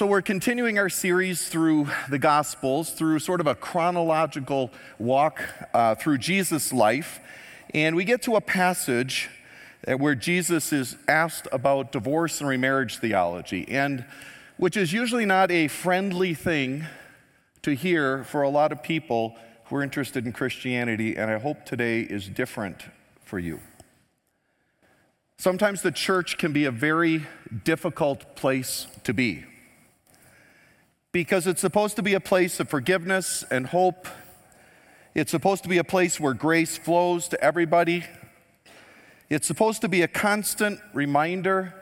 So, we're continuing our series through the Gospels, through sort of a chronological walk uh, through Jesus' life. And we get to a passage where Jesus is asked about divorce and remarriage theology, and which is usually not a friendly thing to hear for a lot of people who are interested in Christianity, and I hope today is different for you. Sometimes the church can be a very difficult place to be because it's supposed to be a place of forgiveness and hope. It's supposed to be a place where grace flows to everybody. It's supposed to be a constant reminder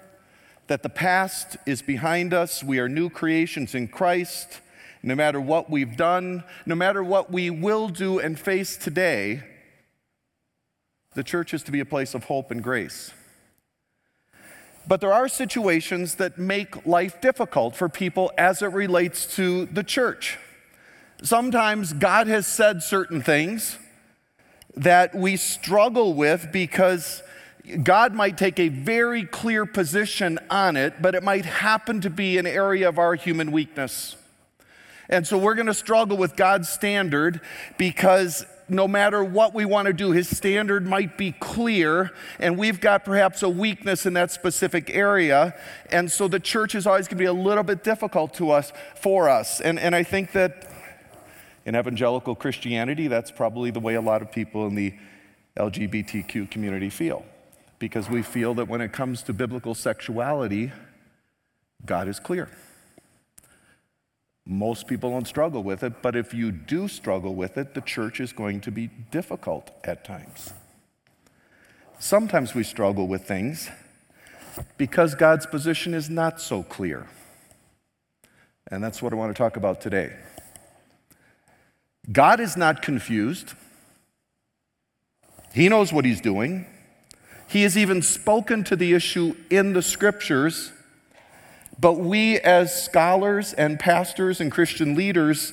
that the past is behind us. We are new creations in Christ. No matter what we've done, no matter what we will do and face today, the church is to be a place of hope and grace. But there are situations that make life difficult for people as it relates to the church. Sometimes God has said certain things that we struggle with because God might take a very clear position on it, but it might happen to be an area of our human weakness. And so we're going to struggle with God's standard because no matter what we want to do, his standard might be clear, and we've got perhaps a weakness in that specific area. And so the church is always going to be a little bit difficult to us for us. And, and I think that in evangelical Christianity, that's probably the way a lot of people in the LGBTQ community feel. Because we feel that when it comes to biblical sexuality, God is clear. Most people don't struggle with it, but if you do struggle with it, the church is going to be difficult at times. Sometimes we struggle with things because God's position is not so clear. And that's what I want to talk about today. God is not confused. He knows what he's doing. He has even spoken to the issue in the scriptures but we, as scholars and pastors and Christian leaders,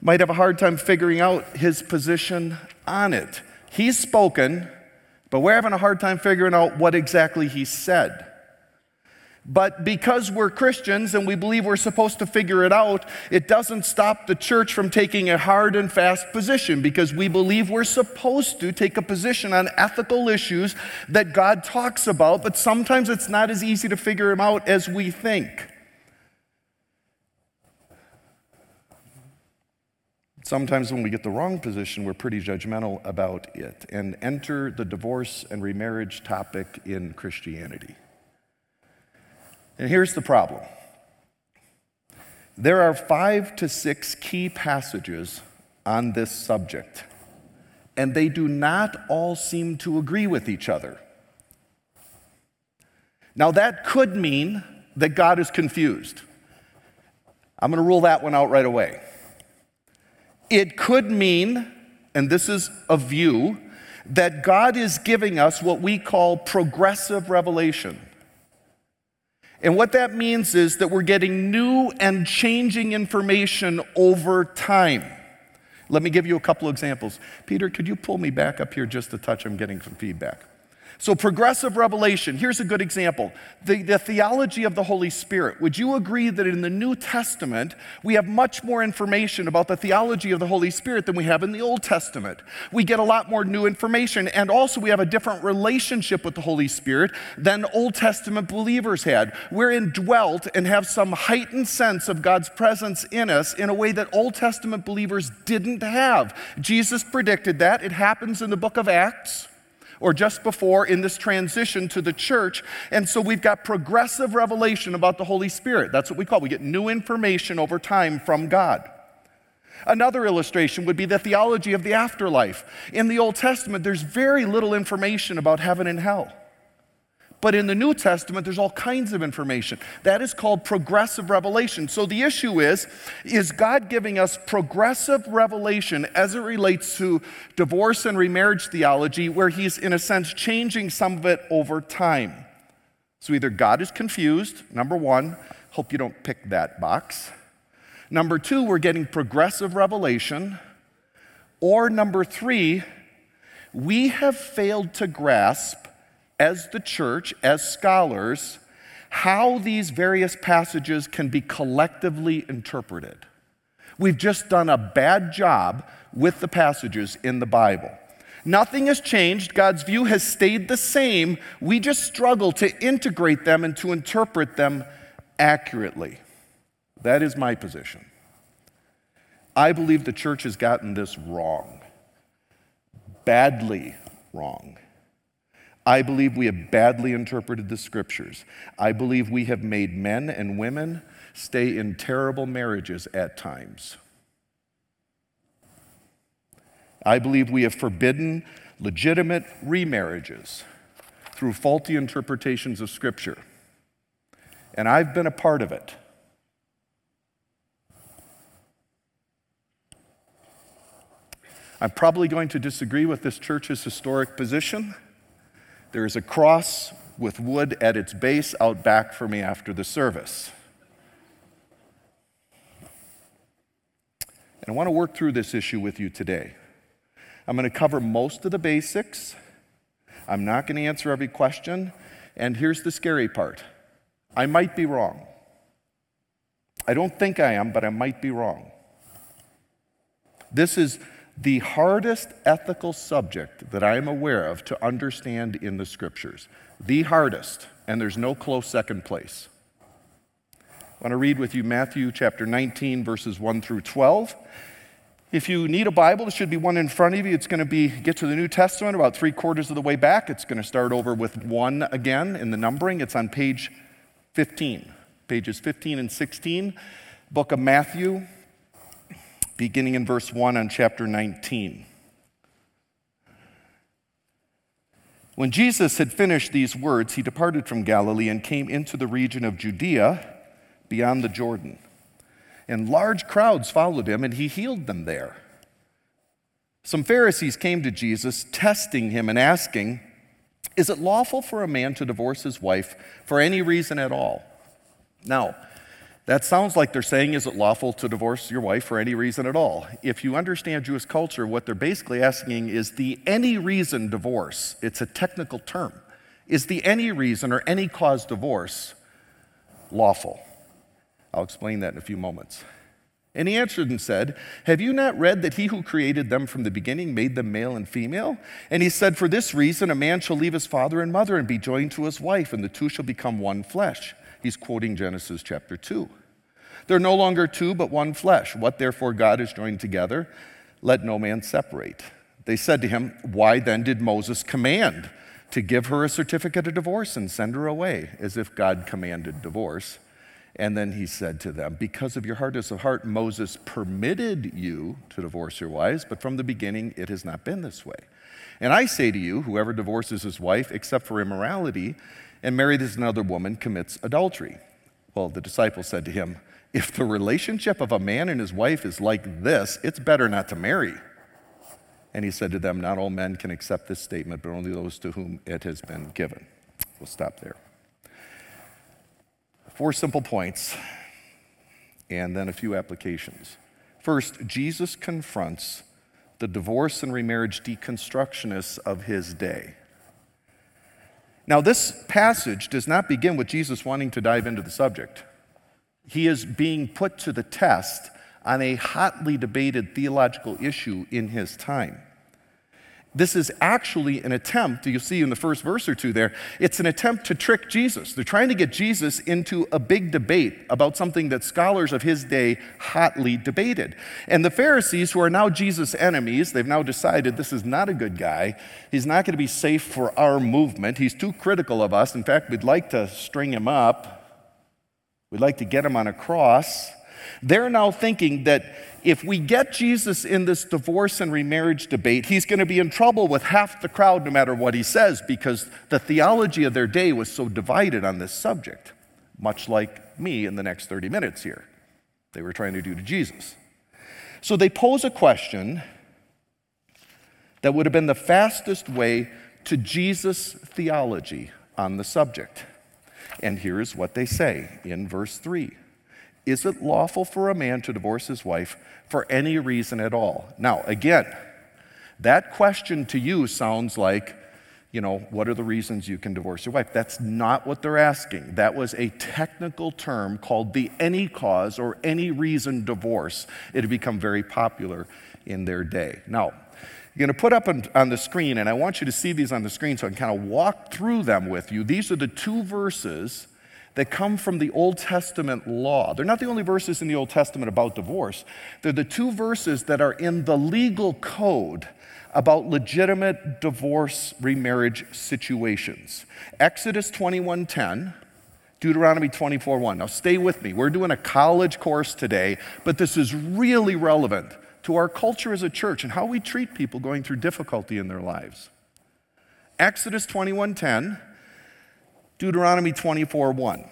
might have a hard time figuring out his position on it. He's spoken, but we're having a hard time figuring out what exactly he said. But because we're Christians and we believe we're supposed to figure it out, it doesn't stop the church from taking a hard and fast position because we believe we're supposed to take a position on ethical issues that God talks about, but sometimes it's not as easy to figure them out as we think. Sometimes when we get the wrong position, we're pretty judgmental about it and enter the divorce and remarriage topic in Christianity. And here's the problem there are five to six key passages on this subject, and they do not all seem to agree with each other. Now, that could mean that God is confused. I'm going to rule that one out right away. It could mean, and this is a view, that God is giving us what we call progressive revelation. And what that means is that we're getting new and changing information over time. Let me give you a couple examples. Peter, could you pull me back up here just a touch? I'm getting some feedback. So, progressive revelation, here's a good example the, the, theology of the Holy Spirit. Would you agree that in the New Testament, we have much more information about the theology of the Holy Spirit than we have in the Old Testament? We get a lot more new information, and also we have a different relationship with the Holy Spirit than Old Testament believers had. We're indwelt and have some heightened sense of God's presence in us in a way that Old Testament believers didn't have. Jesus predicted that. It happens in the book of Acts or just before in this transition to the church. And so we've got progressive revelation about the Holy Spirit. That's what we call. It. We get new information over time from God. Another illustration would be the theology of the afterlife. In the Old Testament, there's very little information about heaven and hell. But in the New Testament, there's all kinds of information. That is called progressive revelation. So the issue is is God giving us progressive revelation as it relates to divorce and remarriage theology, where He's, in a sense, changing some of it over time? So either God is confused, number one, hope you don't pick that box. Number two, we're getting progressive revelation. Or number three, we have failed to grasp as the church, as scholars, how these various passages can be collectively interpreted. We've just done a bad job with the passages in the Bible. Nothing has changed. God's view has stayed the same. We just struggle to integrate them and to interpret them accurately. That is my position. I believe the church has gotten this wrong, badly wrong. I believe we have badly interpreted the scriptures. I believe we have made men and women stay in terrible marriages at times. I believe we have forbidden legitimate remarriages through faulty interpretations of Scripture. And I've been a part of it. I'm probably going to disagree with this church's historic position. There is a cross with wood at its base out back for me after the service. And I want to work through this issue with you today. I'm going to cover most of the basics. I'm not going to answer every question. And here's the scary part I might be wrong. I don't think I am, but I might be wrong. This is the hardest ethical subject that I am aware of to understand in the scriptures. The hardest, and there's no close second place. I want to read with you Matthew chapter 19, verses 1 through 12. If you need a Bible, there should be one in front of you. It's going to be get to the New Testament about three quarters of the way back. It's going to start over with one again in the numbering. It's on page 15, pages 15 and 16, book of Matthew, beginning in verse 1 on chapter 19. When Jesus had finished these words, he departed from Galilee and came into the region of Judea beyond the Jordan. And large crowds followed him, and he healed them there. Some Pharisees came to Jesus, testing him and asking, Is it lawful for a man to divorce his wife for any reason at all? Now, that sounds like they're saying, is it lawful to divorce your wife for any reason at all? If you understand Jewish culture, what they're basically asking is the any reason divorce. It's a technical term. Is the any reason or any cause divorce lawful? I'll explain that in a few moments. And he answered and said, Have you not read that he who created them from the beginning made them male and female? And he said, For this reason, a man shall leave his father and mother and be joined to his wife, and the two shall become one flesh. He's quoting Genesis chapter 2. They're no longer two, but one flesh. What therefore God has joined together, let no man separate. They said to him, Why then did Moses command to give her a certificate of divorce and send her away, as if God commanded divorce? And then he said to them, Because of your hardness of heart, Moses permitted you to divorce your wives, but from the beginning it has not been this way. And I say to you, whoever divorces his wife, except for immorality, and marries another woman commits adultery. Well, the disciples said to him, If the relationship of a man and his wife is like this, it's better not to marry. And he said to them, Not all men can accept this statement, but only those to whom it has been given. We'll stop there. Four simple points, and then a few applications. First, Jesus confronts the divorce and remarriage deconstructionists of his day. Now, this passage does not begin with Jesus wanting to dive into the subject. He is being put to the test on a hotly debated theological issue in his time. This is actually an attempt, you see in the first verse or two there, it's an attempt to trick Jesus. They're trying to get Jesus into a big debate about something that scholars of his day hotly debated. And the Pharisees, who are now Jesus' enemies, they've now decided this is not a good guy. He's not going to be safe for our movement. He's too critical of us. In fact, we'd like to string him up, we'd like to get him on a cross. They're now thinking that if we get Jesus in this divorce and remarriage debate, he's going to be in trouble with half the crowd no matter what he says because the theology of their day was so divided on this subject, much like me in the next 30 minutes here. They were trying to do to Jesus. So they pose a question that would have been the fastest way to Jesus' theology on the subject. And here's what they say in verse 3 Is it lawful for a man to divorce his wife for any reason at all? Now, again, that question to you sounds like, you know, what are the reasons you can divorce your wife? That's not what they're asking. That was a technical term called the any cause or any reason divorce. It had become very popular in their day. Now, you're going to put up on, on, the screen, and I want you to see these on the screen so I can kind of walk through them with you. These are the two verses that come from the Old Testament law. They're not the only verses in the Old Testament about divorce, they're the two verses that are in the legal code about legitimate divorce remarriage situations. Exodus 21:10, Deuteronomy 24:1. Now stay with me. We're doing a college course today, but this is really relevant to our culture as a church and how we treat people going through difficulty in their lives. Exodus 21:10, Deuteronomy 24:1.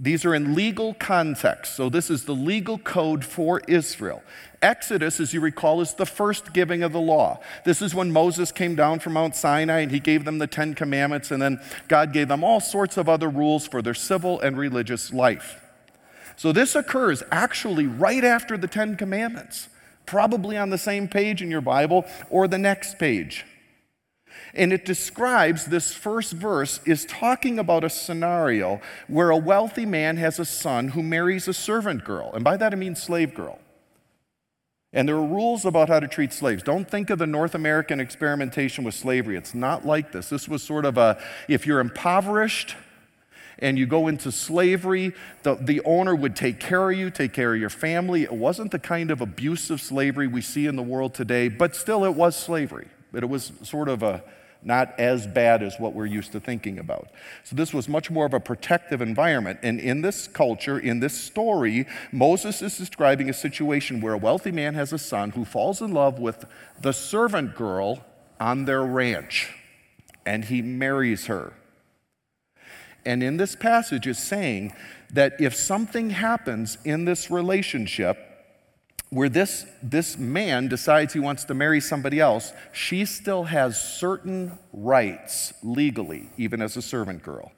These are in legal context. So this is the legal code for Israel. Exodus, as you recall, is the first giving of the law. This is when Moses came down from Mount Sinai and he gave them the 10 commandments and then God gave them all sorts of other rules for their civil and religious life. So this occurs actually right after the 10 commandments probably on the same page in your Bible or the next page. And it describes this first verse is talking about a scenario where a wealthy man has a son who marries a servant girl. And by that I mean slave girl. And there are rules about how to treat slaves. Don't think of the North American experimentation with slavery. It's not like this. This was sort of a if you're impoverished, and you go into slavery, the, the owner would take care of you, take care of your family. It wasn't the kind of abusive slavery we see in the world today, but still it was slavery. But it was sort of a not as bad as what we're used to thinking about. So, this was much more of a protective environment. And in this culture, in this story, Moses is describing a situation where a wealthy man has a son who falls in love with the servant girl on their ranch, and he marries her and in this passage is saying that if something happens in this relationship where this, this man decides he wants to marry somebody else, she still has certain rights legally, even as a servant girl.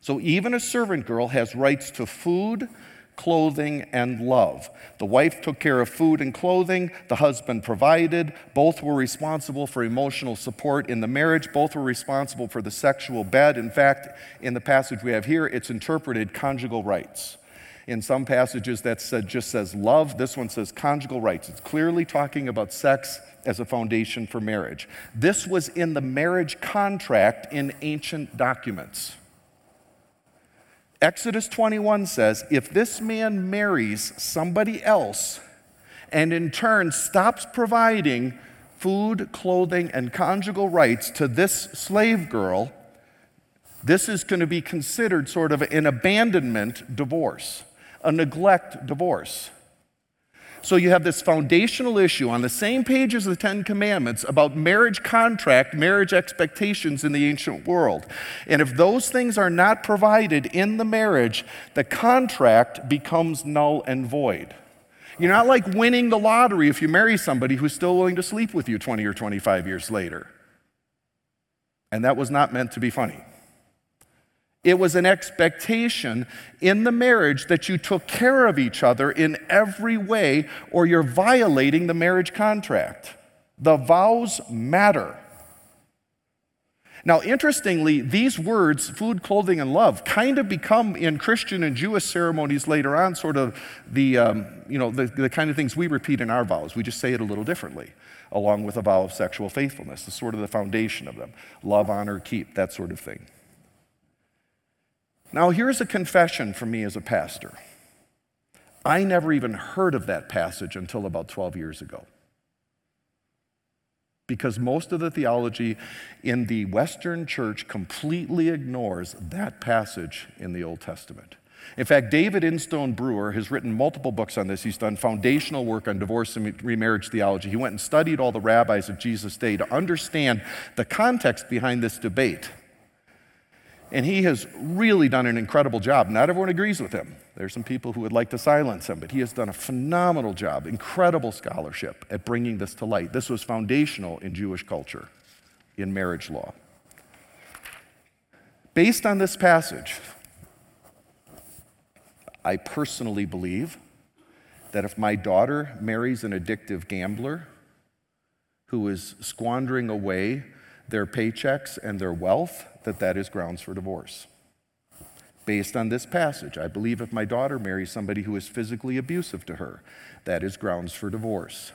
So even a servant girl has rights to food, clothing, and love. The wife took care of food and clothing, the husband provided. Both were responsible for emotional support in the marriage, both were responsible for the sexual bed. In fact, in the passage we have here, it's interpreted conjugal rights. In some passages, that said, just says love. This one says conjugal rights. It's clearly talking about sex as a foundation for marriage. This was in the marriage contract in ancient documents. Exodus 21 says if this man marries somebody else and in turn stops providing food, clothing, and conjugal rights to this slave girl, this is going to be considered sort of an abandonment divorce, a neglect divorce. So you have this foundational issue on the same page as the Ten Commandments about marriage contract, marriage expectations in the ancient world. And if those things are not provided in the marriage, the contract becomes null and void. You're not like winning the lottery if you marry somebody who's still willing to sleep with you 20 or 25 years later. And that was not meant to be funny. It was an expectation in the marriage that you took care of each other in every way, or you're violating the marriage contract. The vows matter. Now, interestingly, these words, food, clothing, and love, kind of become in Christian and Jewish ceremonies later on sort of the, um, you know, the, the kind of things we repeat in our vows. We just say it a little differently, along with a vow of sexual faithfulness. It's sort of the foundation of them love, honor, keep, that sort of thing. Now, here's a confession from me as a pastor. I never even heard of that passage until about 12 years ago. Because most of the theology in the Western church completely ignores that passage in the Old Testament. In fact, David Instone Brewer has written multiple books on this. He's done foundational work on divorce and remarriage theology. He went and studied all the rabbis of Jesus' day to understand the context behind this debate. And he has really done an incredible job. Not everyone agrees with him. There's some people who would like to silence him, but he has done a phenomenal job, incredible scholarship at bringing this to light. This was foundational in Jewish culture, in marriage law. Based on this passage, I personally believe that if my daughter marries an addictive gambler who is squandering away their paychecks and their wealth, that that is grounds for divorce. Based on this passage, I believe if my daughter marries somebody who is physically abusive to her, that is grounds for divorce.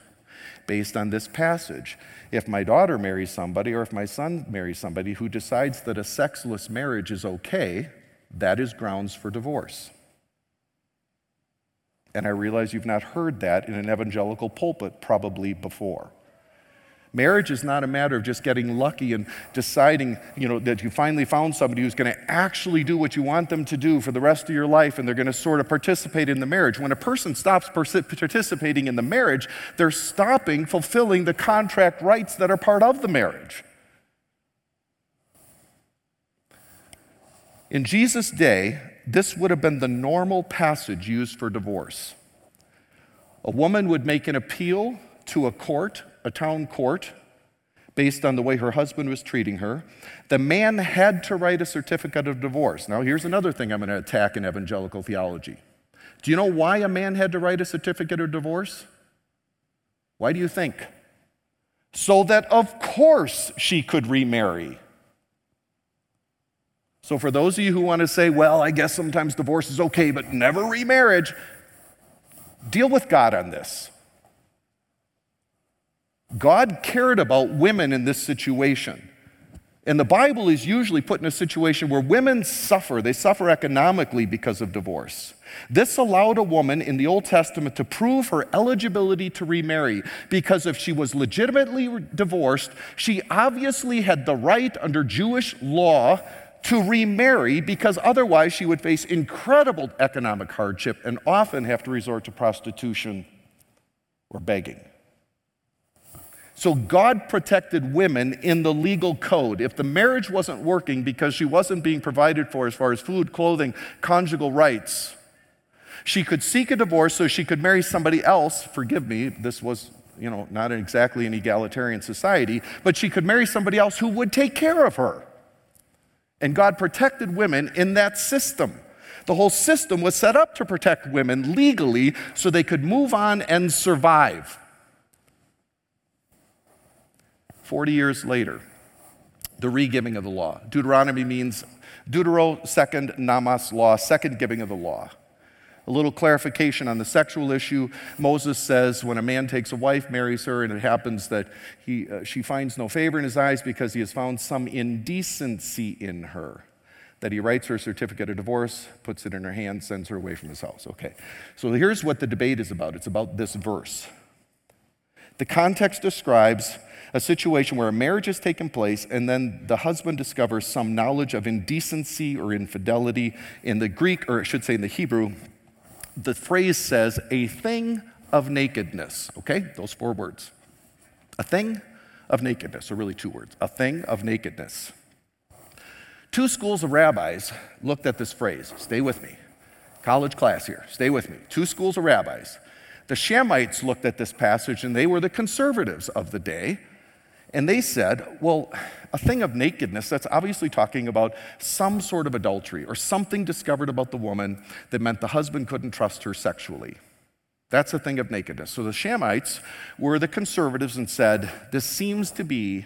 Based on this passage, if my daughter marries somebody or if my son marries somebody who decides that a sexless marriage is okay, that is grounds for divorce. And I realize you've not heard that in an evangelical pulpit probably before. Marriage is not a matter of just getting lucky and deciding, you know, that you finally found somebody who's going to actually do what you want them to do for the rest of your life and they're going to sort of participate in the marriage. When a person stops participating in the marriage, they're stopping fulfilling the contract rights that are part of the marriage. In Jesus' day, this would have been the normal passage used for divorce. A woman would make an appeal to a court a town court based on the way her husband was treating her. The man had to write a certificate of divorce. Now, here's another thing I'm going to attack in evangelical theology. Do you know why a man had to write a certificate of divorce? Why do you think? So that, of course, she could remarry. So, for those of you who want to say, well, I guess sometimes divorce is okay, but never remarriage, deal with God on this. God cared about women in this situation. And the Bible is usually put in a situation where women suffer. They suffer economically because of divorce. This allowed a woman in the Old Testament to prove her eligibility to remarry because if she was legitimately divorced, she obviously had the right under Jewish law to remarry because otherwise she would face incredible economic hardship and often have to resort to prostitution or begging. So God protected women in the legal code. If the marriage wasn't working because she wasn't being provided for as far as food, clothing, conjugal rights, she could seek a divorce so she could marry somebody else. Forgive me, this was, you know, not exactly an egalitarian society, but she could marry somebody else who would take care of her. And God protected women in that system. The whole system was set up to protect women legally so they could move on and survive. 40 years later, the regiving of the law. Deuteronomy means Deutero, second, nomos, law, second giving of the law. A little clarification on the sexual issue. Moses says when a man takes a wife, marries her, and it happens that he, uh, she finds no favor in his eyes because he has found some indecency in her, that he writes her a certificate of divorce, puts it in her hand, sends her away from his house. Okay, so here's what the debate is about it's about this verse. The context describes a situation where a marriage has taken place and then the husband discovers some knowledge of indecency or infidelity. In the Greek, or I should say in the Hebrew, the phrase says a thing of nakedness, okay? Those four words. A thing of nakedness, or really two words. A thing of nakedness. Two schools of rabbis looked at this phrase. Stay with me. College class here. Stay with me. Two schools of rabbis. The Shammaites looked at this passage and they were the conservatives of the day. And they said, well, a thing of nakedness, that's obviously talking about some sort of adultery or something discovered about the woman that meant the husband couldn't trust her sexually. That's a thing of nakedness. So the Shammaites were the conservatives and said, this seems to be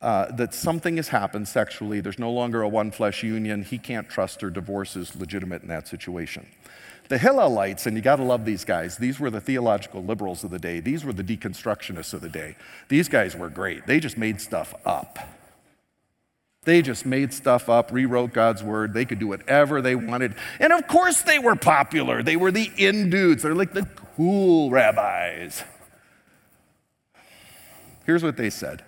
uh, that something has happened sexually. There's no longer a one flesh union. He can't trust her. Divorce is legitimate in that situation. The Hillelites, and you got to love these guys, these were the theological liberals of the day. These were the deconstructionists of the day. These guys were great. They just made stuff up. They just made stuff up, rewrote God's word. They could do whatever they wanted. And of course, they were popular. They were the in dudes. They're like the cool rabbis. Here's what they said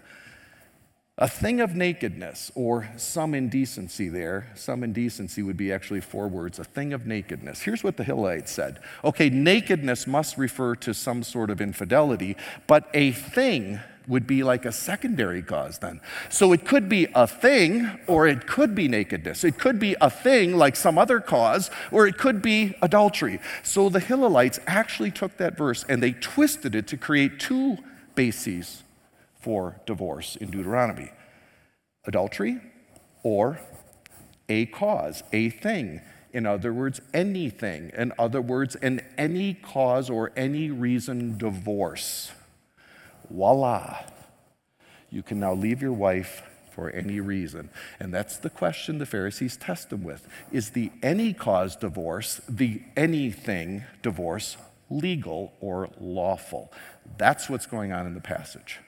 a thing of nakedness, or some indecency there. Some indecency would be actually four words a thing of nakedness. Here's what the Hillelites said okay, nakedness must refer to some sort of infidelity, but a thing would be like a secondary cause then. So it could be a thing, or it could be nakedness. It could be a thing like some other cause, or it could be adultery. So the Hillelites actually took that verse and they twisted it to create two bases for divorce in Deuteronomy adultery or a cause, a thing. In other words, anything. In other words, an any cause or any reason divorce. Voila. You can now leave your wife for any reason. And that's the question the Pharisees test him with. Is the any cause divorce, the anything divorce, legal or lawful? That's what's going on in the passage.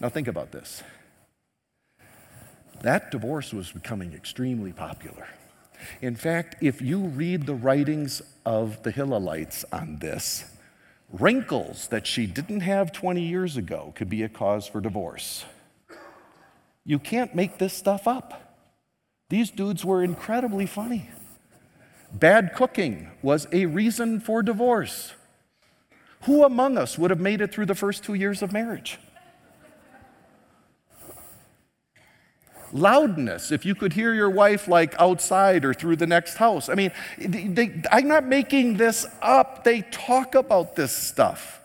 Now, think about this. That divorce was becoming extremely popular. In fact, if you read the writings of the Hillelites on this, wrinkles that she didn't have 20 years ago could be a cause for divorce. You can't make this stuff up. These dudes were incredibly funny. Bad cooking was a reason for divorce. Who among us would have made it through the first two years of marriage? Loudness, if you could hear your wife like outside or through the next house. I mean, they, I'm not making this up. They talk about this stuff.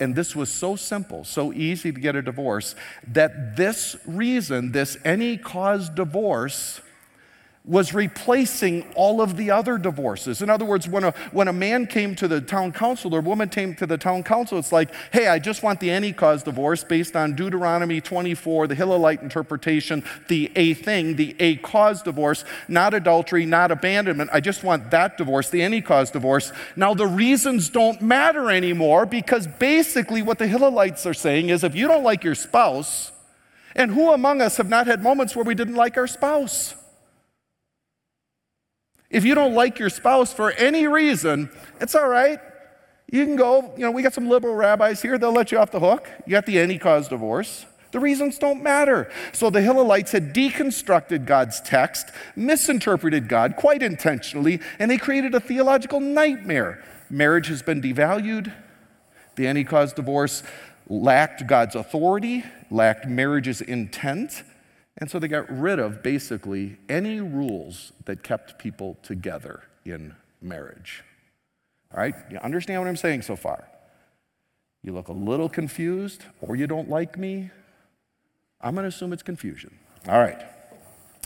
And this was so simple, so easy to get a divorce, that this reason, this any cause divorce, was replacing all of the other divorces. In other words, when a, when a man came to the town council or a woman came to the town council, it's like, hey, I just want the any cause divorce based on Deuteronomy 24, the Hillelite interpretation, the a thing, the a cause divorce, not adultery, not abandonment. I just want that divorce, the any cause divorce. Now, the reasons don't matter anymore because basically what the Hillelites are saying is if you don't like your spouse, and who among us have not had moments where we didn't like our spouse? If you don't like your spouse for any reason, it's all right. You can go, you know, we got some liberal rabbis here, they'll let you off the hook. You got the any cause divorce. The reasons don't matter. So the Hillelites had deconstructed God's text, misinterpreted God quite intentionally, and they created a theological nightmare. Marriage has been devalued. The any cause divorce lacked God's authority, lacked marriage's intent, and so they got rid of basically any rules that kept people together in marriage. All right? You understand what I'm saying so far? You look a little confused or you don't like me? I'm going to assume it's confusion. All right.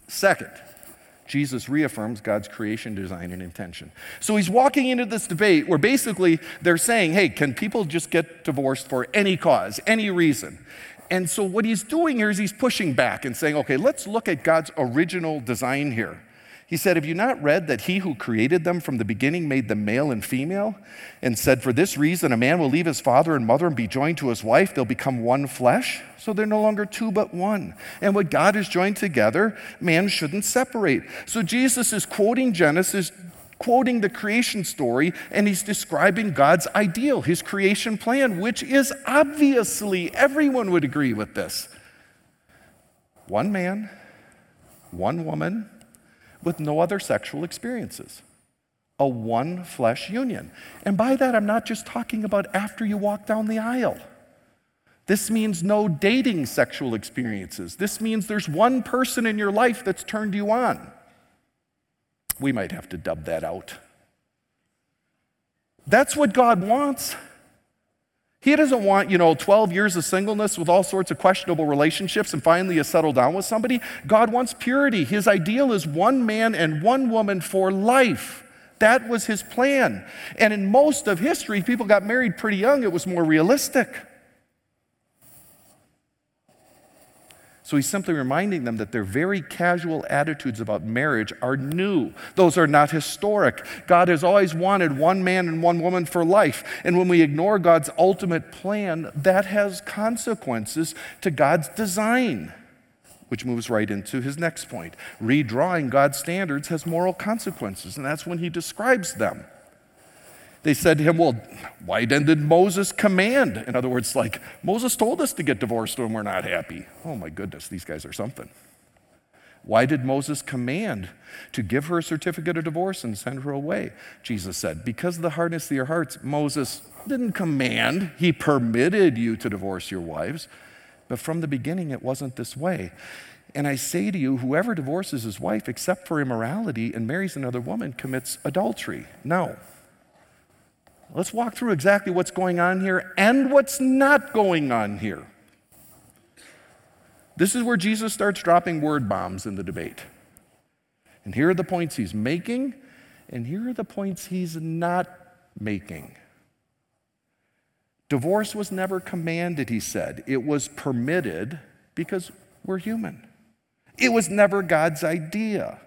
Second, Jesus reaffirms God's creation design and intention. So he's walking into this debate where basically they're saying, hey, can people just get divorced for any cause, any reason? And so what he's doing here is he's pushing back and saying, okay, let's look at God's original design here. He said, Have you not read that he who created them from the beginning made them male and female? And said, For this reason, a man will leave his father and mother and be joined to his wife. They'll become one flesh. So they're no longer two, but one. And what God has joined together, man shouldn't separate. So Jesus is quoting Genesis quoting the creation story and he's describing God's ideal, his creation plan, which is obviously, everyone would agree with this. One man, one woman, with no other sexual experiences. A one flesh union. And by that, I'm not just talking about after you walk down the aisle. This means no dating sexual experiences. This means there's one person in your life that's turned you on. We might have to dub that out. That's what God wants. He doesn't want, you know, 12 years of singleness with all sorts of questionable relationships and finally you settle down with somebody. God wants purity. His ideal is one man and one woman for life. That was his plan. And in most of history, people got married pretty young. It was more realistic. So he's simply reminding them that their very casual attitudes about marriage are new. Those are not historic. God has always wanted one man and one woman for life. And when we ignore God's ultimate plan, that has consequences to God's design, which moves right into his next point. Redrawing God's standards has moral consequences, and that's when he describes them. They said to him, Well, why then did Moses command? In other words, like, Moses told us to get divorced when we're not happy. Oh my goodness, these guys are something. Why did Moses command to give her a certificate of divorce and send her away? Jesus said, Because of the hardness of your hearts, Moses didn't command, he permitted you to divorce your wives. But from the beginning, it wasn't this way. And I say to you, whoever divorces his wife except for immorality and marries another woman commits adultery. Now, let's walk through exactly what's going on here and what's not going on here. This is where Jesus starts dropping word bombs in the debate. And here are the points he's making, and here are the points he's not making. Divorce was never commanded, he said. It was permitted because we're human. It was never God's idea.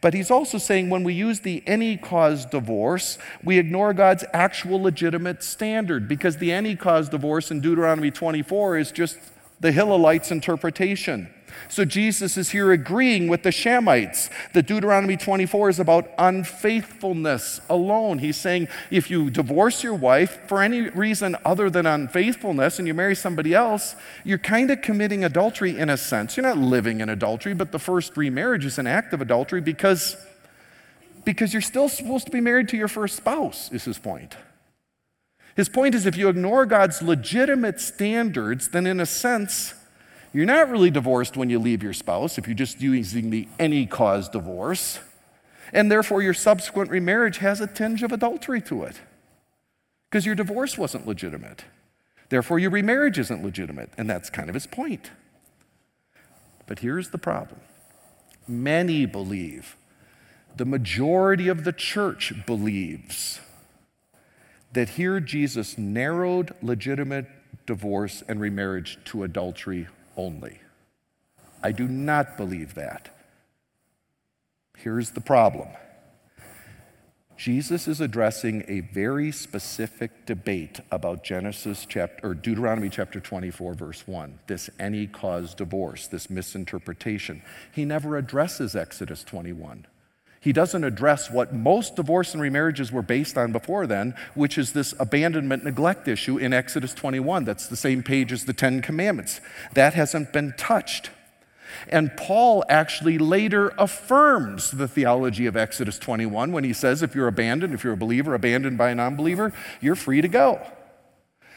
But he's also saying when we use the any cause divorce, we ignore God's actual legitimate standard because the any cause divorce in Deuteronomy 24 is just the Hillelites' interpretation. So Jesus is here agreeing with the Shammaites that Deuteronomy 24 is about unfaithfulness alone. He's saying if you divorce your wife for any reason other than unfaithfulness and you marry somebody else, you're kind of committing adultery in a sense. You're not living in adultery, but the first remarriage is an act of adultery because, because you're still supposed to be married to your first spouse, is his point. His point is if you ignore God's legitimate standards, then in a sense, you're not really divorced when you leave your spouse if you're just using the any cause divorce. And therefore, your subsequent remarriage has a tinge of adultery to it because your divorce wasn't legitimate. Therefore, your remarriage isn't legitimate. And that's kind of his point. But here's the problem many believe, the majority of the church believes that here Jesus narrowed legitimate divorce and remarriage to adultery only. I do not believe that. Here's the problem Jesus is addressing a very specific debate about Genesis chapter or Deuteronomy chapter 24 verse 1 this any cause divorce this misinterpretation he never addresses Exodus 21 he doesn't address what most divorce and remarriages were based on before then, which is this abandonment neglect issue in Exodus 21. That's the same page as the Ten Commandments. That hasn't been touched. And Paul actually later affirms the theology of Exodus 21 when he says, if you're abandoned, if you're a believer abandoned by a non believer, you're free to go.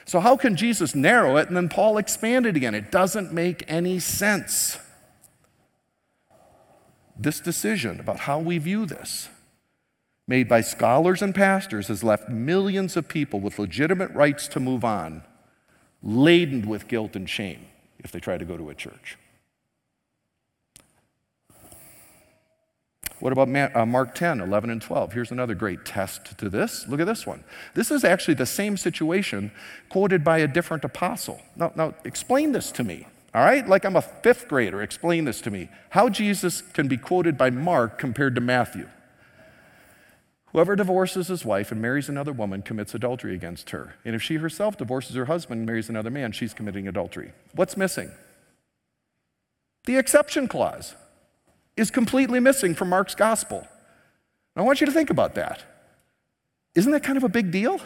So, how can Jesus narrow it and then Paul expand it again? It doesn't make any sense this decision about how we view this, made by scholars and pastors, has left millions of people with legitimate rights to move on, laden with guilt and shame if they try to go to a church. What about uh, Mark 10, 11, and 12? Here's another great test to this. Look at this one. This is actually the same situation quoted by a different apostle. Now, now explain this to me. All right? Like I'm a fifth grader. Explain this to me. How Jesus can be quoted by Mark compared to Matthew. Whoever divorces his wife and marries another woman commits adultery against her. And if she herself divorces her husband and marries another man, she's committing adultery. What's missing? The exception clause is completely missing from Mark's gospel. And I want you to think about that. Isn't that kind of a big deal?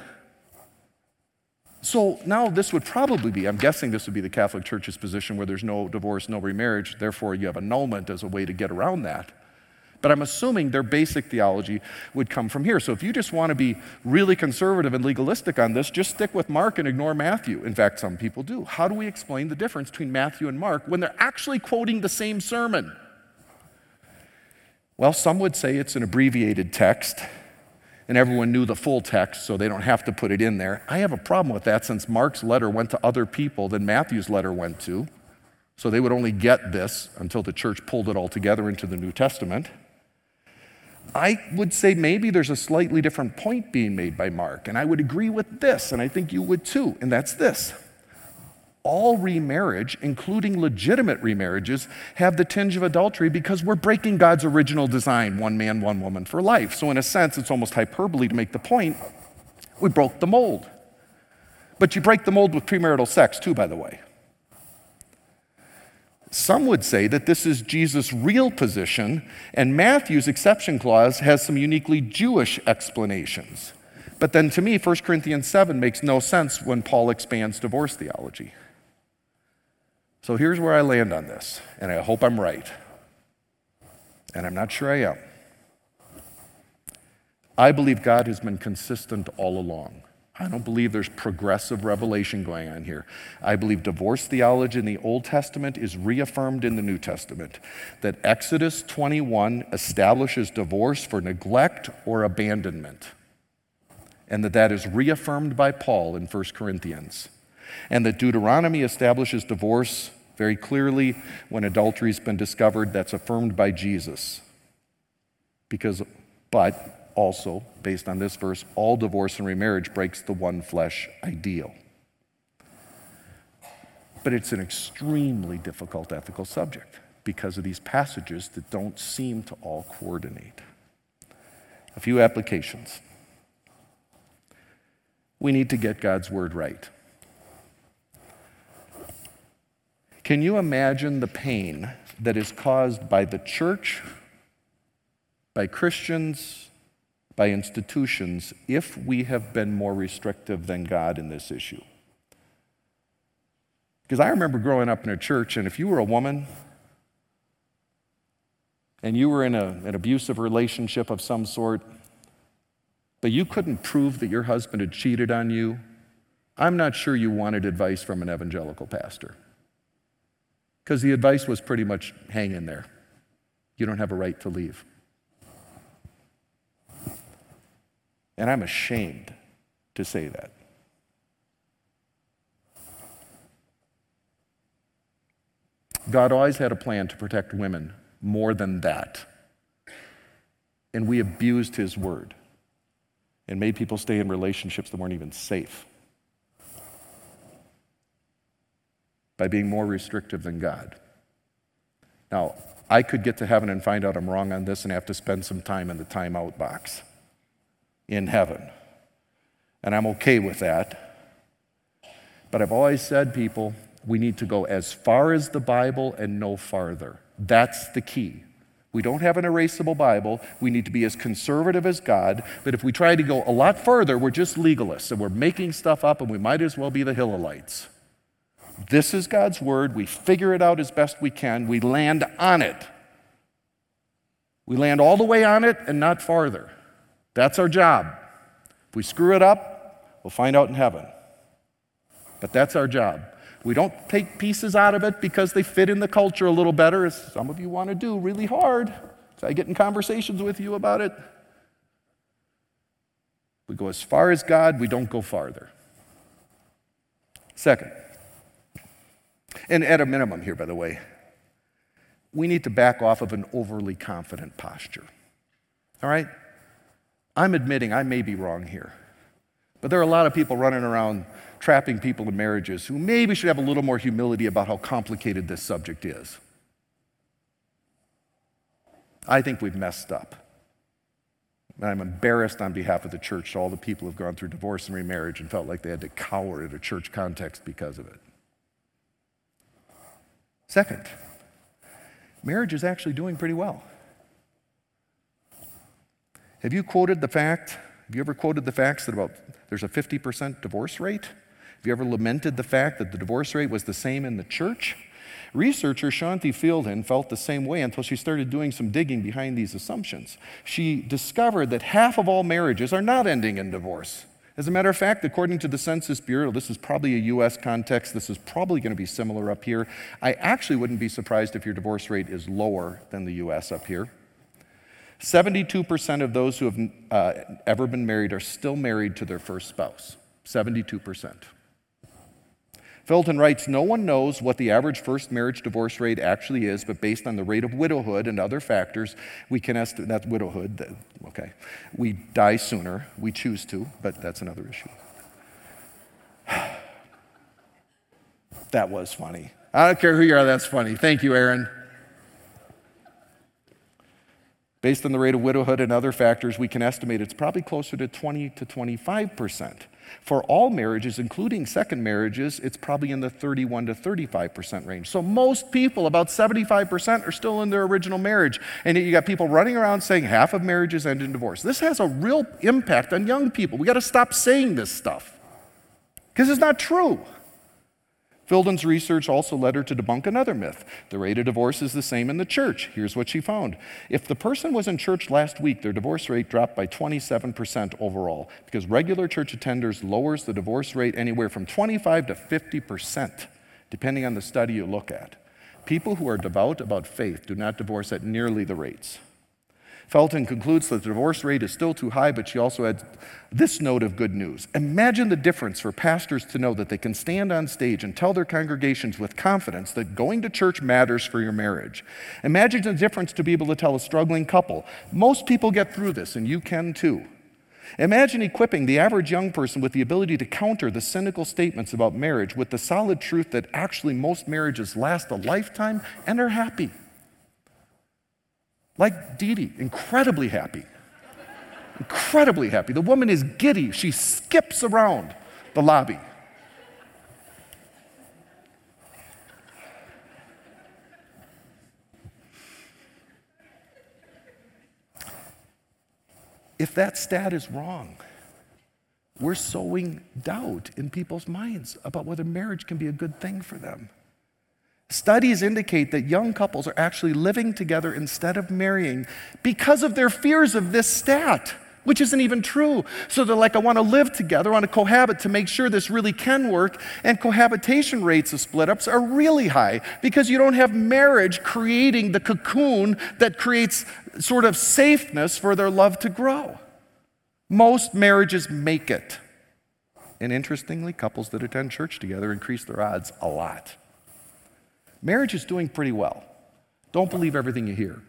So now this would probably be, I'm guessing this would be the Catholic Church's position where there's no divorce, no remarriage, therefore you have annulment as a way to get around that. But I'm assuming their basic theology would come from here. So if you just want to be really conservative and legalistic on this, just stick with Mark and ignore Matthew. In fact, some people do. How do we explain the difference between Matthew and Mark when they're actually quoting the same sermon? Well, some would say it's an abbreviated text and everyone knew the full text, so they don't have to put it in there. I have a problem with that since Mark's letter went to other people than Matthew's letter went to. So they would only get this until the church pulled it all together into the New Testament. I would say maybe there's a slightly different point being made by Mark, and I would agree with this, and I think you would too, and that's this all remarriage, including legitimate remarriages, have the tinge of adultery because we're breaking God's original design one man, one woman for life. So, in a sense, it's almost hyperbole to make the point we broke the mold. But you break the mold with premarital sex, too, by the way. Some would say that this is Jesus' real position, and Matthew's exception clause has some uniquely Jewish explanations. But then to me, 1 Corinthians 7 makes no sense when Paul expands divorce theology. So here's where I land on this, and I hope I'm right. And I'm not sure I am. I believe God has been consistent all along. I don't believe there's progressive revelation going on here. I believe divorce theology in the Old Testament is reaffirmed in the New Testament. That Exodus 21 establishes divorce for neglect or abandonment, and that that is reaffirmed by Paul in 1 Corinthians. And that Deuteronomy establishes divorce very clearly when adultery's been discovered, that's affirmed by Jesus. Because, but also, based on this verse, all divorce and remarriage breaks the one flesh ideal. But it's an extremely difficult ethical subject because of these passages that don't seem to all coordinate. A few applications. We need to get God's word right. Can you imagine the pain that is caused by the church, by Christians, by institutions if we have been more restrictive than God in this issue. Because I remember growing up in a church, and if you were a woman and you were in a, an abusive relationship of some sort, but you couldn't prove that your husband had cheated on you, I'm not sure you wanted advice from an evangelical pastor. Because the advice was pretty much hang in there. You don't have a right to leave. And I'm ashamed to say that. God always had a plan to protect women more than that. And we abused his word and made people stay in relationships that weren't even safe by being more restrictive than God. Now, I could get to heaven and find out I'm wrong on this and have to spend some time in the timeout box in heaven. And I'm okay with that. But I've always said, people, we need to go as far as the Bible and no farther. That's the key. We don't have an erasable Bible. We need to be as conservative as God. But if we try to go a lot further, we're just legalists and we're making stuff up and we might as well be the Hillelites. This is God's word. We figure it out as best we can. We land on it. We land all the way on it and not farther. That's our job. If we screw it up, we'll find out in heaven. But that's our job. We don't take pieces out of it because they fit in the culture a little better, as some of you want to do really hard. So I get in conversations with you about it. We go as far as God, we don't go farther. Second, and at a minimum here, by the way, we need to back off of an overly confident posture. All right? I'm admitting I may be wrong here. But there are a lot of people running around trapping people in marriages who maybe should have a little more humility about how complicated this subject is. I think we've messed up. And I'm embarrassed on behalf of the church to all the people who've gone through divorce and remarriage and felt like they had to cower in a church context because of it. Second, marriage is actually doing pretty well. Have you quoted the fact? Have you ever quoted the facts that about there's a 50% divorce rate? Have you ever lamented the fact that the divorce rate was the same in the church? Researcher Shaunti Feilding felt the same way until she started doing some digging behind these assumptions. She discovered that half of all marriages are not ending in divorce. As a matter of fact, according to the Census Bureau, this is probably a US context, this is probably going to be similar up here. I actually wouldn't be surprised if your divorce rate is lower than the US up here. 72% of those who have uh, ever been married are still married to their first spouse. 72%. Feilding writes No one knows what the average first marriage divorce rate actually is, but based on the rate of widowhood and other factors, we can estimate that widowhood, okay. We die sooner, we choose to, but that's another issue. that was funny. I don't care who you are, that's funny. Thank you, Aaron. Based on the rate of widowhood and other factors, we can estimate it's probably closer to 20 to 25 percent. For all marriages, including second marriages, it's probably in the 31 to 35% range. So most people, about 75%, are still in their original marriage. And you got people running around saying half of marriages end in divorce. This has a real impact on young people. We got to stop saying this stuff because it's not true. Fielding's research also led her to debunk another myth. The rate of divorce is the same in the church. Here's what she found. If the person was in church last week, their divorce rate dropped by 27% overall because regular church attenders lowers the divorce rate anywhere from 25 to 50%, depending on the study you look at. People who are devout about faith do not divorce at nearly the rates. Felton concludes that the divorce rate is still too high, but she also adds this note of good news. Imagine the difference for pastors to know that they can stand on stage and tell their congregations with confidence that going to church matters for your marriage. Imagine the difference to be able to tell a struggling couple. Most people get through this, and you can too. Imagine equipping the average young person with the ability to counter the cynical statements about marriage with the solid truth that actually most marriages last a lifetime and are happy. Like Dee Dee, incredibly happy. incredibly happy. The woman is giddy. She skips around the lobby. If that stat is wrong, we're sowing doubt in people's minds about whether marriage can be a good thing for them. Studies indicate that young couples are actually living together instead of marrying because of their fears of this stat, which isn't even true. So they're like, I want to live together, I want to cohabit to make sure this really can work. And cohabitation rates of split ups are really high because you don't have marriage creating the cocoon that creates sort of safeness for their love to grow. Most marriages make it. And interestingly, couples that attend church together increase their odds a lot. Marriage is doing pretty well. Don't believe everything you hear.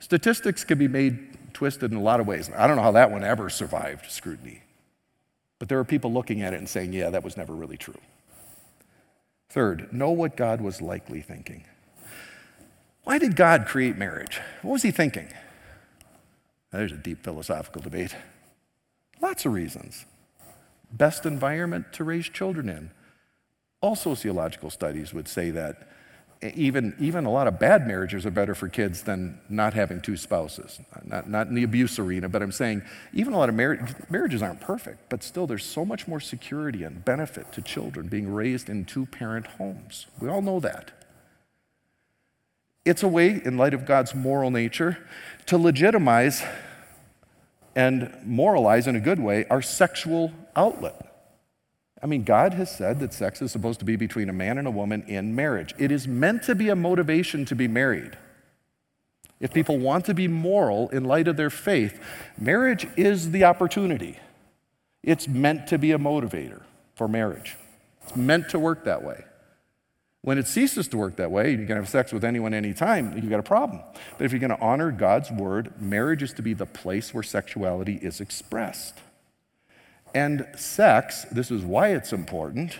Statistics can be made twisted in a lot of ways. I don't know how that one ever survived scrutiny. But there are people looking at it and saying, yeah, that was never really true. Third, know what God was likely thinking. Why did God create marriage? What was he thinking? There's a deep philosophical debate. Lots of reasons. Best environment to raise children in. All sociological studies would say that even, even a lot of bad marriages are better for kids than not having two spouses. Not, not in the abuse arena, but I'm saying even a lot of mar- marriages aren't perfect, but still there's so much more security and benefit to children being raised in two parent homes. We all know that. It's a way, in light of God's moral nature, to legitimize and moralize in a good way our sexual outlet. I mean, God has said that sex is supposed to be between a man and a woman in marriage. It is meant to be a motivation to be married. If people want to be moral in light of their faith, marriage is the opportunity. It's meant to be a motivator for marriage. It's meant to work that way. When it ceases to work that way, you can have sex with anyone anytime, you've got a problem. But if you're going to honor God's word, marriage is to be the place where sexuality is expressed. And sex, this is why it's important,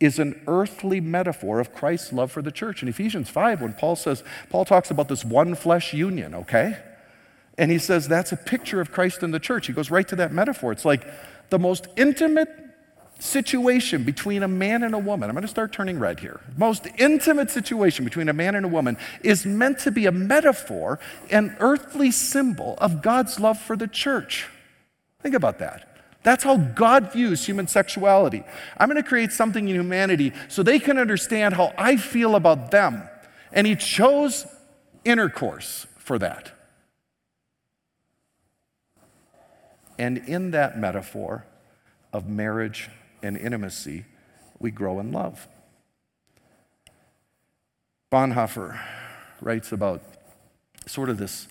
is an earthly metaphor of Christ's love for the church. In Ephesians 5, when Paul says, Paul talks about this one flesh union, okay? And he says that's a picture of Christ and the church. He goes right to that metaphor. It's like the most intimate situation between a man and a woman. I'm going to start turning red here. Most intimate situation between a man and a woman is meant to be a metaphor, an earthly symbol of God's love for the church. Think about that. That's how God views human sexuality. I'm going to create something in humanity so they can understand how I feel about them. And He chose intercourse for that. And in that metaphor of marriage and intimacy, we grow in love. Bonhoeffer writes about sort of this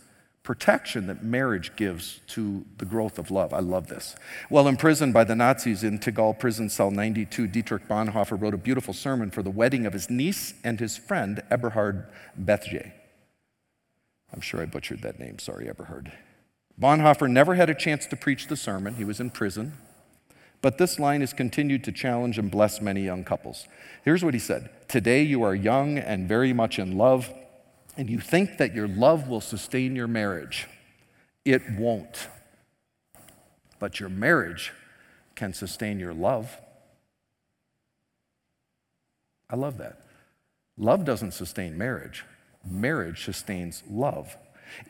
protection that marriage gives to the growth of love. I love this. While imprisoned by the Nazis in Tegel prison cell 92, Dietrich Bonhoeffer wrote a beautiful sermon for the wedding of his niece and his friend, Eberhard Bethge. I'm sure I butchered that name. Sorry, Eberhard. Bonhoeffer never had a chance to preach the sermon, he was in prison. But this line has continued to challenge and bless many young couples. Here's what he said Today you are young and very much in love and you think that your love will sustain your marriage, it won't. But your marriage can sustain your love. I love that. Love doesn't sustain marriage, marriage sustains love.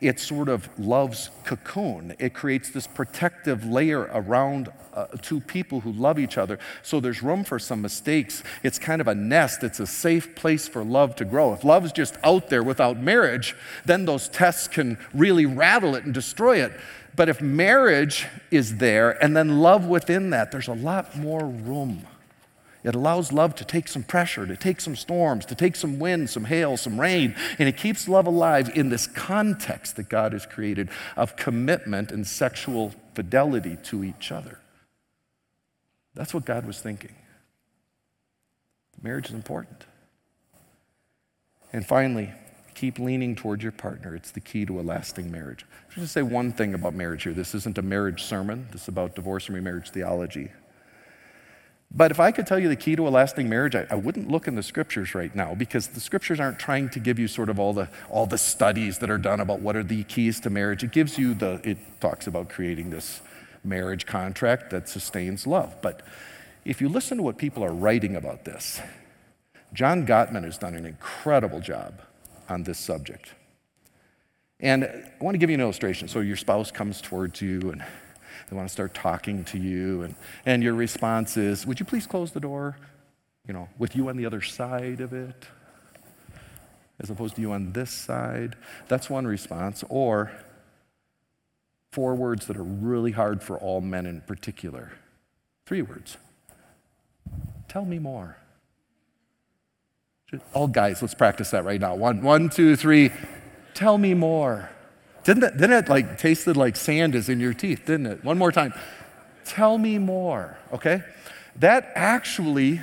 It's sort of love's cocoon. It creates this protective layer around uh, two people who love each other. So there's room for some mistakes. It's kind of a nest, it's a safe place for love to grow. If love's just out there without marriage, then those tests can really rattle it and destroy it. But if marriage is there and then love within that, there's a lot more room. It allows love to take some pressure, to take some storms, to take some wind, some hail, some rain, and it keeps love alive in this context that God has created of commitment and sexual fidelity to each other. That's what God was thinking. Marriage is important. And finally, keep leaning towards your partner. It's the key to a lasting marriage. I'm just say one thing about marriage here. This isn't a marriage sermon, this is about divorce and remarriage theology. But if I could tell you the key to a lasting marriage, I, I, wouldn't look in the scriptures right now because the scriptures aren't trying to give you sort of all the, all the studies that are done about what are the keys to marriage. It gives you the, it talks about creating this marriage contract that sustains love. But if you listen to what people are writing about this, John Gottman has done an incredible job on this subject. And I want to give you an illustration. So your spouse comes towards you and they want to start talking to you, and, and your response is, Would you please close the door? You know, with you on the other side of it, as opposed to you on this side. That's one response. Or four words that are really hard for all men in particular. Three words. Tell me more. All guys, let's practice that right now. One, one, two, three. Tell me more. Didn't it, didn't it like tasted like sand is in your teeth, didn't it? One more time. Tell me more, okay? That actually,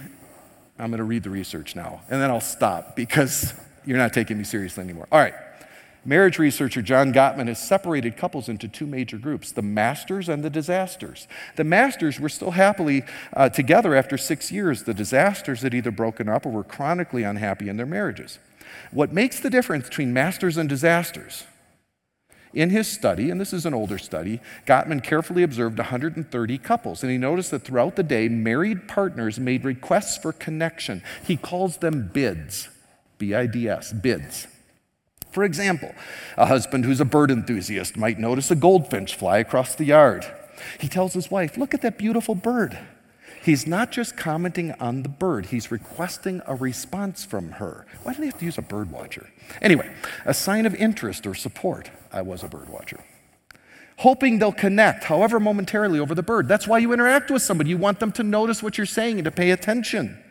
I'm going to read the research now, and then I'll stop because you're not taking me seriously anymore. All right. Marriage researcher John Gottman has separated couples into two major groups the masters and the disasters. The masters were still happily uh, together after six years. The disasters had either broken up or were chronically unhappy in their marriages. What makes the difference between masters and disasters in his study, and this is an older study, Gottman carefully observed 130 couples, and he noticed that throughout the day, married partners made requests for connection. He calls them bids, B I D S, bids. For example, a husband who's a bird enthusiast might notice a goldfinch fly across the yard. He tells his wife, Look at that beautiful bird. He's not just commenting on the bird, he's requesting a response from her. Why do they have to use a bird watcher? Anyway, a sign of interest or support. I was a bird watcher. Hoping they'll connect, however momentarily, over the bird. That's why you interact with somebody. You want them to notice what you're saying and to pay attention.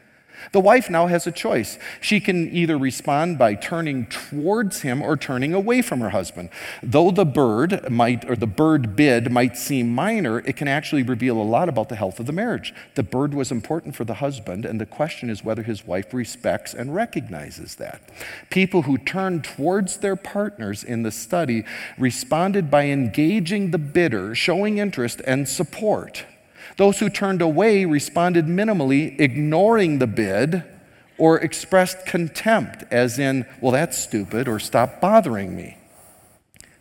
The wife now has a choice. She can either respond by turning towards him or turning away from her husband. Though the bird might, or the bird bid might seem minor, it can actually reveal a lot about the health of the marriage. The bird was important for the husband, and the question is whether his wife respects and recognizes that. People who turned towards their partners in the study responded by engaging the bidder, showing interest and support. Those who turned away responded minimally, ignoring the bid, or expressed contempt, as in, well, that's stupid, or stop bothering me.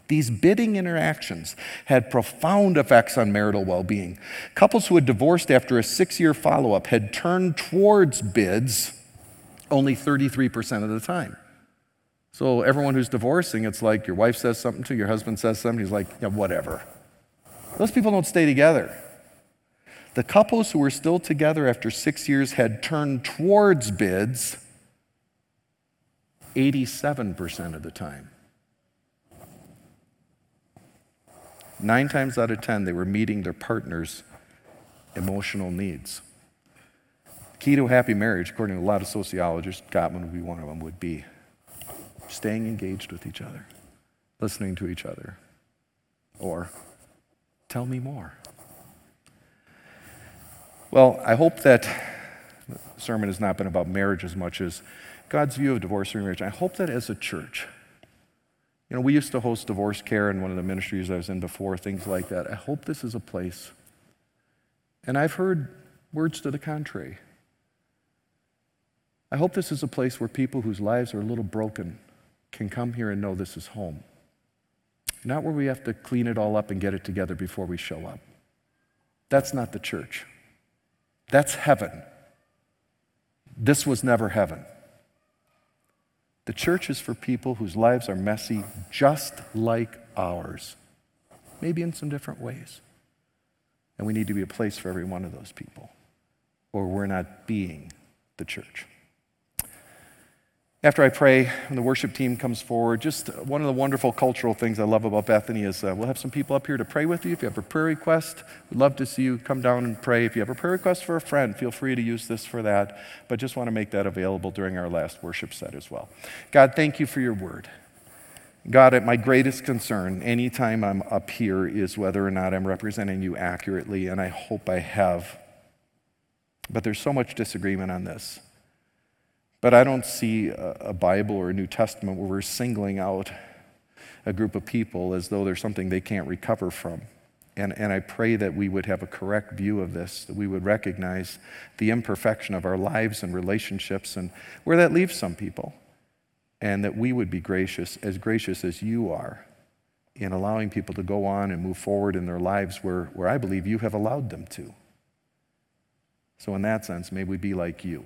These bidding interactions had profound effects on marital well being. Couples who had divorced after a six year follow up had turned towards bids only 33% of the time. So, everyone who's divorcing, it's like your wife says something to you, your husband says something, he's like, yeah, whatever. Those people don't stay together. The couples who were still together after six years had turned towards bids 87% of the time. Nine times out of ten, they were meeting their partner's emotional needs. Key to a happy marriage, according to a lot of sociologists, Gottman would be one of them, would be staying engaged with each other, listening to each other, or tell me more. Well, I hope that the sermon has not been about marriage as much as God's view of divorce and remarriage. I hope that as a church, you know, we used to host divorce care in one of the ministries I was in before, things like that. I hope this is a place, and I've heard words to the contrary. I hope this is a place where people whose lives are a little broken can come here and know this is home. Not where we have to clean it all up and get it together before we show up. That's not the church. That's heaven. This was never heaven. The church is for people whose lives are messy, just like ours, maybe in some different ways. And we need to be a place for every one of those people, or we're not being the church. After I pray, and the worship team comes forward, just one of the wonderful cultural things I love about Bethany is uh, we'll have some people up here to pray with you. If you have a prayer request, we'd love to see you come down and pray. If you have a prayer request for a friend, feel free to use this for that. But just want to make that available during our last worship set as well. God, thank you for your word. God, at my greatest concern anytime I'm up here is whether or not I'm representing you accurately, and I hope I have. But there's so much disagreement on this. But I don't see a, Bible or a New Testament where we're singling out a group of people as though there's something they can't recover from. And, and I pray that we would have a correct view of this, that we would recognize the imperfection of our lives and relationships and where that leaves some people. And that we would be gracious, as gracious as you are, in allowing people to go on and move forward in their lives where, where I believe you have allowed them to. So, in that sense, may we be like you.